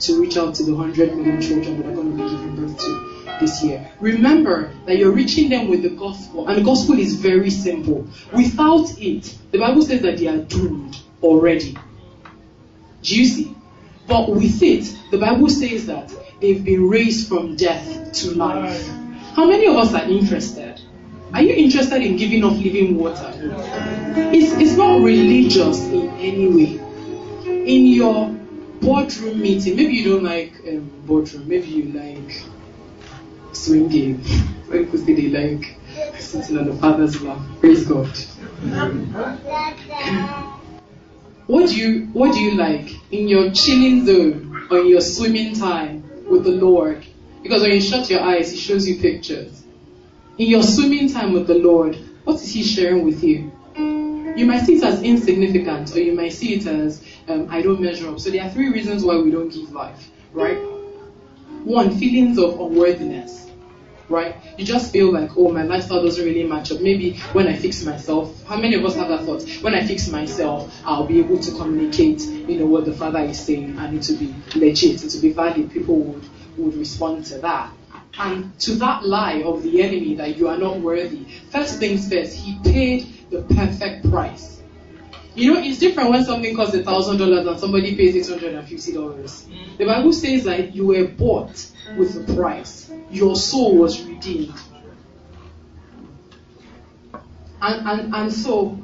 to reach out to the 100 million children that are going to be given birth to this year. Remember that you're reaching them with the gospel, and the gospel is very simple. Without it, the Bible says that they are doomed already. Do you see? But with it, the Bible says that they've been raised from death to life. How many of us are interested? Are you interested in giving off living water? It's, it's not religious in any way. In your boardroom meeting, maybe you don't like um, boardroom, maybe you like swinging. Some people they like sitting on the father's lap. Praise God. What do you What do you like in your chilling zone or in your swimming time with the Lord? Because when you shut your eyes, He shows you pictures. In your swimming time with the Lord, what is He sharing with you? You might see it as insignificant, or you might see it as um, I don't measure up. So there are three reasons why we don't give life, right? One, feelings of unworthiness, right? You just feel like, oh, my lifestyle doesn't really match up. Maybe when I fix myself, how many of us have that thought? When I fix myself, I'll be able to communicate, you know, what the Father is saying, and it will be legit, it will be valid. People would would respond to that. And to that lie of the enemy that you are not worthy, first things first, he paid the perfect price. You know, it's different when something costs a thousand dollars and somebody pays six hundred and fifty dollars. Mm. The Bible says that you were bought with a price. Your soul was redeemed. And and, and so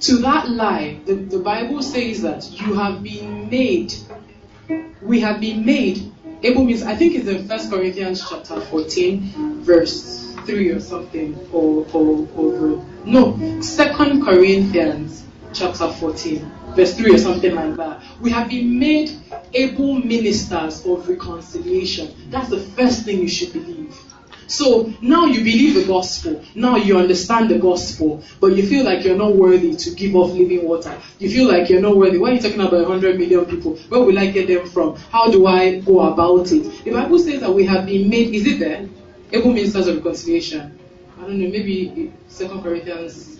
to that lie, the, the Bible says that you have been made, we have been made. Able means I think it's in First Corinthians chapter 14, verse 3 or something, or or, or no, Second Corinthians chapter 14, verse 3 or something like that. We have been made able ministers of reconciliation. That's the first thing you should believe. So now you believe the gospel. Now you understand the gospel, but you feel like you're not worthy to give off living water. You feel like you're not worthy. Why are you talking about 100 million people? Where will I get them from? How do I go about it? The Bible says that we have been made, is it there? Able ministers of reconciliation. I don't know, maybe 2 Corinthians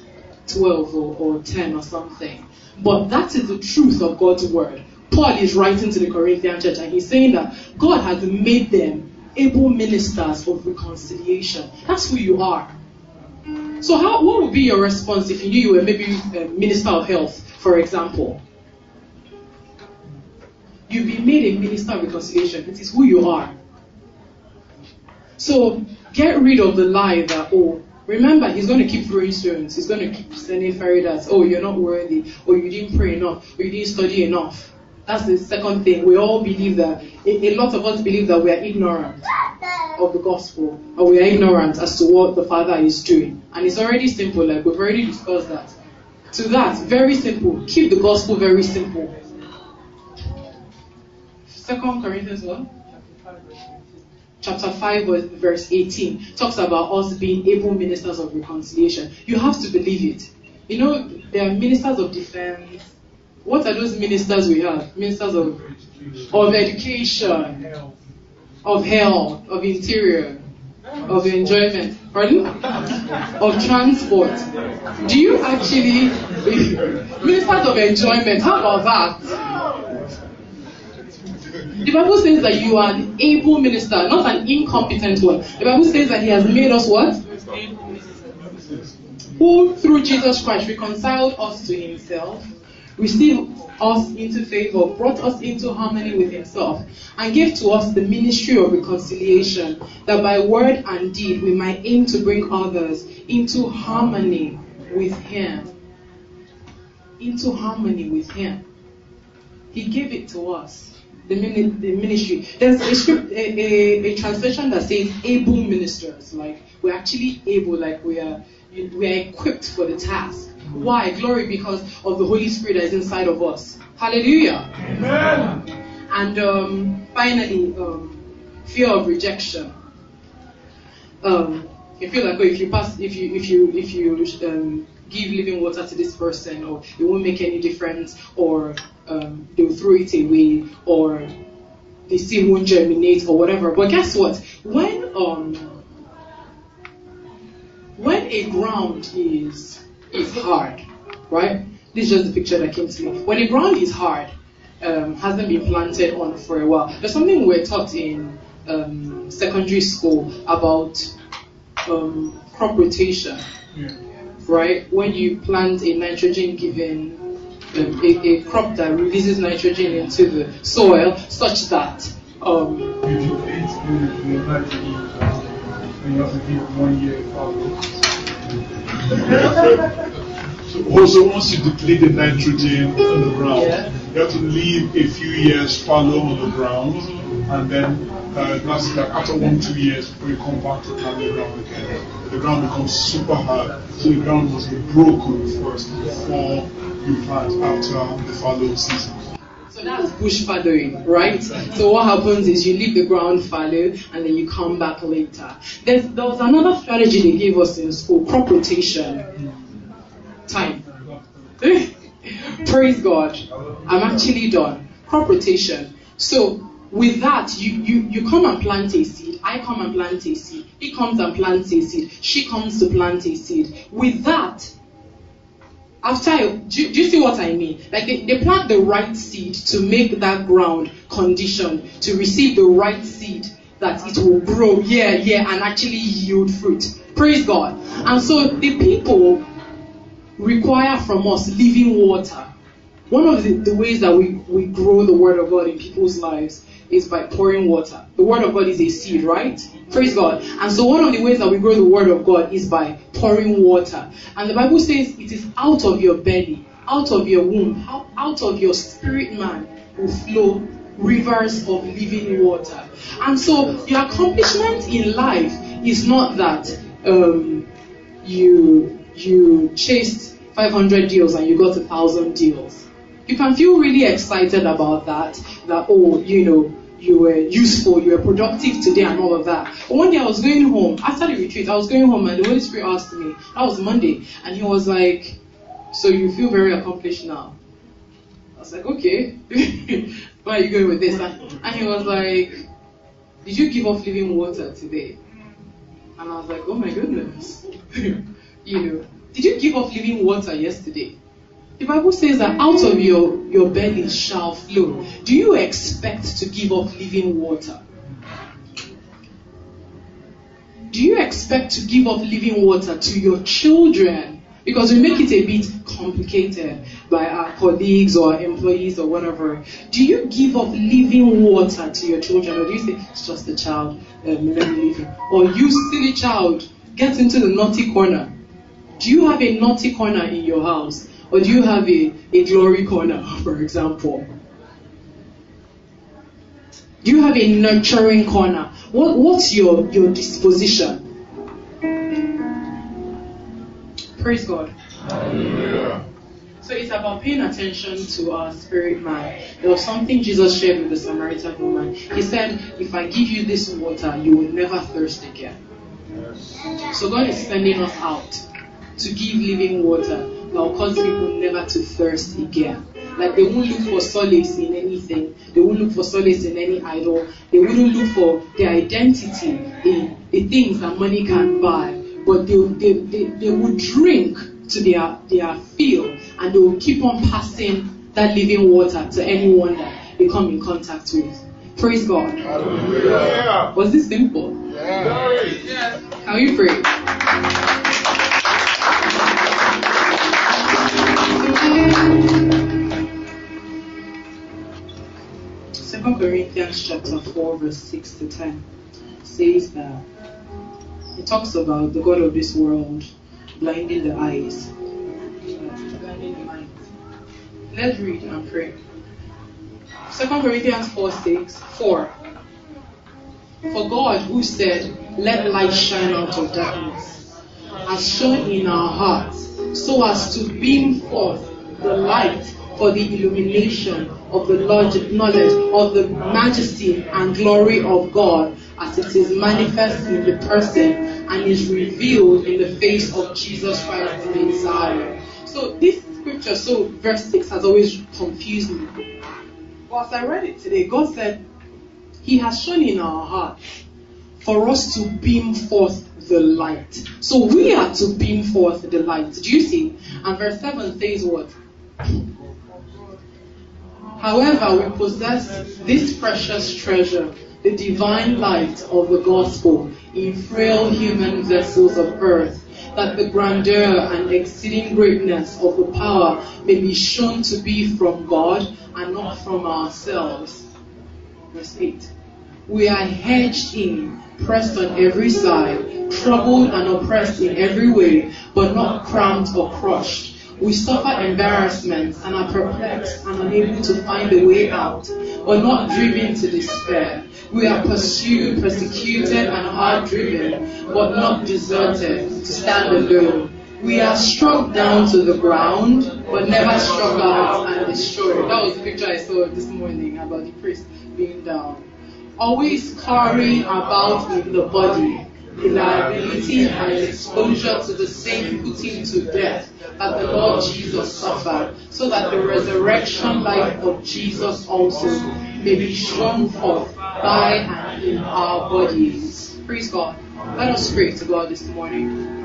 12 or, or 10 or something. But that is the truth of God's word. Paul is writing to the Corinthian church and he's saying that God has made them able ministers of reconciliation. That's who you are. So, how, what would be your response if you knew you were maybe a minister of health, for example? You've been made a minister of reconciliation. It is who you are. So, get rid of the lie that, oh, remember, he's going to keep throwing stones. He's going to keep sending fairy darts. Oh, you're not worthy. Or you didn't pray enough. Or you didn't study enough. That's the second thing. We all believe that, a, a lot of us believe that we are ignorant of the gospel, or we are ignorant as to what the Father is doing. And it's already simple, like we've already discussed that. To that, very simple. Keep the gospel very simple. Second Corinthians 1? Chapter 5, verse 18 talks about us being able ministers of reconciliation. You have to believe it. You know, there are ministers of defense, what are those ministers we have? Ministers of of education, of health, of interior, of enjoyment, pardon? Of transport. Do you actually ministers of enjoyment? How about that? The Bible says that you are an able minister, not an incompetent one. The Bible says that He has made us what? Who through Jesus Christ reconciled us to Himself received us into favor, brought us into harmony with himself, and gave to us the ministry of reconciliation, that by word and deed we might aim to bring others into harmony with him. Into harmony with him. He gave it to us. The, ministry. There's a, script, a, a, a translation that says able ministers. Like we're actually able, like we are we are equipped for the task. Why? Glory because of the Holy Spirit that is inside of us. Hallelujah. Amen. And um, finally, um, fear of rejection. Um, you feel like oh, if you pass, if you if you if you um, give living water to this person, or it won't make any difference, or um, they'll throw it away, or the seed won't germinate, or whatever. But guess what? When um, when a ground is is hard, right? This is just the picture that came to me. When a ground is hard, um, hasn't been planted on for a while. There's something we're taught in um, secondary school about um, crop rotation, Yeah. right? When you plant a nitrogen-given um, a, a crop that releases nitrogen into the soil, such that um, you eat the, the nitrogen, and you have to give one year fallow. So also, once you deplete the nitrogen on the ground, Yeah. you have to leave a few years fallow on the ground, and then uh, that's like after one two years before you come back to the ground again. The ground becomes super hard, so the ground must be broken first before you plant after the fallow season. So that's bush fallowing, right? So what happens is you leave the ground fallow and then you come back later. There's, there was another strategy they gave us in school, crop rotation. Time. Praise God. I'm actually done. Crop rotation. So with that, you, you, you come and plant a seed. I come and plant a seed. He comes and plants a seed. She comes to plant a seed. With that, after do, you- do you see what I mean? Like they, they plant the right seed to make that ground condition to receive the right seed that it will grow, yeah, yeah, and actually yield fruit. Praise God. And so the people require from us living water. One of the, the ways that we, we grow the Word of God in people's lives is by pouring water. The Word of God is a seed, right? Praise God. And so one of the ways that we grow the Word of God is by pouring water. And the Bible says it is out of your belly, out of your womb, out of your spirit man will flow rivers of living water. And so your accomplishment in life is not that um, you you chased 500 deals and you got a thousand deals. You can feel really excited about that. That oh, you know, you were useful, you were productive today, and all of that. But one day I was going home after the retreat. I was going home, and the Holy Spirit asked me. That was Monday, and he was like, "So you feel very accomplished now?" I was like, "Okay." Where are you going with this? And he was like, Did you give off living water today? And I was like, Oh my goodness. you know, did you give off living water yesterday? The Bible says that out of your, your belly shall flow. Do you expect to give up living water? Do you expect to give up living water to your children? Because we make it a bit complicated by our colleagues or our employees or whatever. Do you give up living water to your children, or do you say it's just a child, um, let me leave him? Or you silly child, get into the naughty corner. Do you have a naughty corner in your house, or do you have a, a glory corner, for example? Do you have a nurturing corner? What, what's your, your disposition? Praise God. Hallelujah. So it's about paying attention to our spirit man. There was something Jesus shared with the Samaritan woman. He said, If I give you this water, you will never thirst again. Yes. So God is sending us out to give living water that will cause people never to thirst again. Like they won't look for solace in anything. They won't look for solace in any idol. They wouldn't look for their identity in the things that money can buy. But they, they, they, they would drink to their, their field and they will keep on passing that living water to anyone that they come in contact with. Praise God. Hallelujah. Was this simple? Yeah. Can you pray? Second Corinthians chapter 4 verse 6 to 10 says that it talks about the God of this world blinding the eyes, blinding the mind. Let's read and pray. 2 Corinthians 4 6 4. For God, who said, Let light shine out of darkness, has shone in our hearts so as to beam forth the light for the illumination of the knowledge of the majesty and glory of God as it is manifest in the person and is revealed in the face of Jesus Christ the Messiah. So this scripture, so verse 6 has always confused me. As I read it today, God said, He has shown in our hearts for us to beam forth the light. So we are to beam forth the light. Do you see? And verse 7 says what? However, we possess this precious treasure, the divine light of the gospel, in frail human vessels of earth, that the grandeur and exceeding greatness of the power may be shown to be from God and not from ourselves. Verse 8. We are hedged in, pressed on every side, troubled and oppressed in every way, but not cramped or crushed. We suffer embarrassment and are perplexed and unable to find a way out, but not driven to despair. We are pursued, persecuted, and hard driven, but not deserted to stand alone. We are struck down to the ground, but never struck out and destroyed. That was the picture I saw this morning about the priest being down. Always carrying about the body the liability and exposure to the same putting to death that the Lord Jesus suffered, so that the resurrection life of Jesus also may be shown forth by and in our bodies. Praise God. Let us pray to God this morning.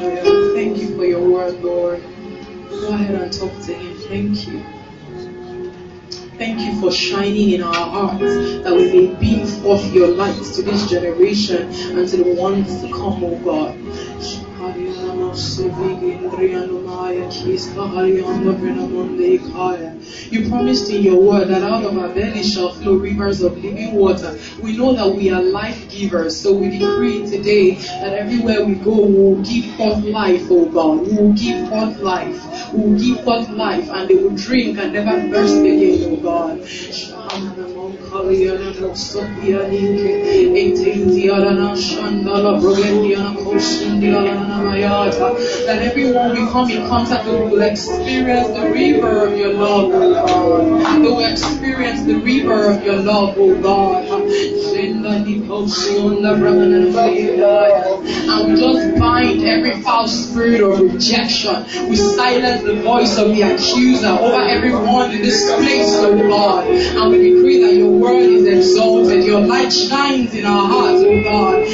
Thank you for your word, Lord. Go ahead and talk to Him. Thank you. Thank you for shining in our hearts that we may beam forth your light to this generation and to the ones to come, oh God. You promised in your word that out of our belly shall flow rivers of living water. We know that we are life givers, so we decree today that everywhere we go, we will give forth life, oh God. We will give forth life. We will give forth life, and they will drink and never thirst again, oh God. That everyone we come in contact with will experience the river of your love, oh God. They will experience the river of your love, oh God. And we just bind every foul spirit of rejection. We silence the voice of the accuser over everyone in this place, oh God. And we decree that your word is exalted. Your light shines in our hearts, oh God.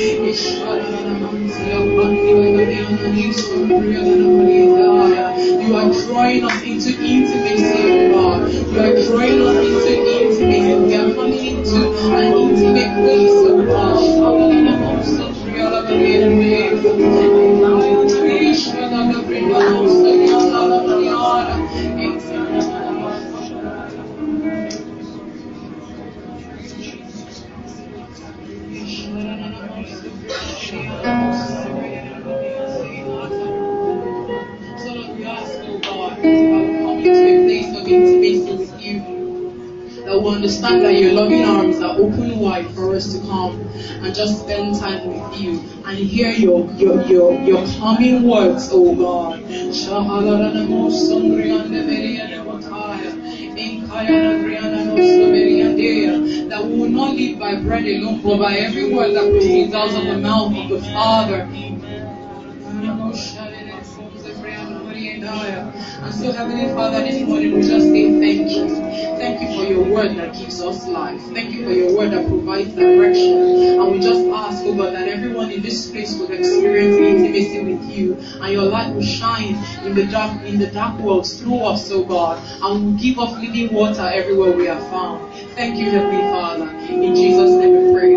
You are drawing us into intimacy, oh God. You are drawing us into intimacy. Are coming into an intimate place, understand that your loving arms are open wide for us to come and just spend time with you and hear your your your, your calming words, oh God. That we will not live by bread alone, but by every word that proceeds out of the mouth of the Father. And so, Heavenly Father, this morning we just say thank you. Thank you for your word that gives us life. Thank you for your word that provides direction. And we just ask, oh God, that everyone in this place will experience intimacy with you, and your light will shine in the dark in the dark world through us, oh God, and will give us living water everywhere we are found. Thank you, Heavenly Father. In Jesus' name we pray.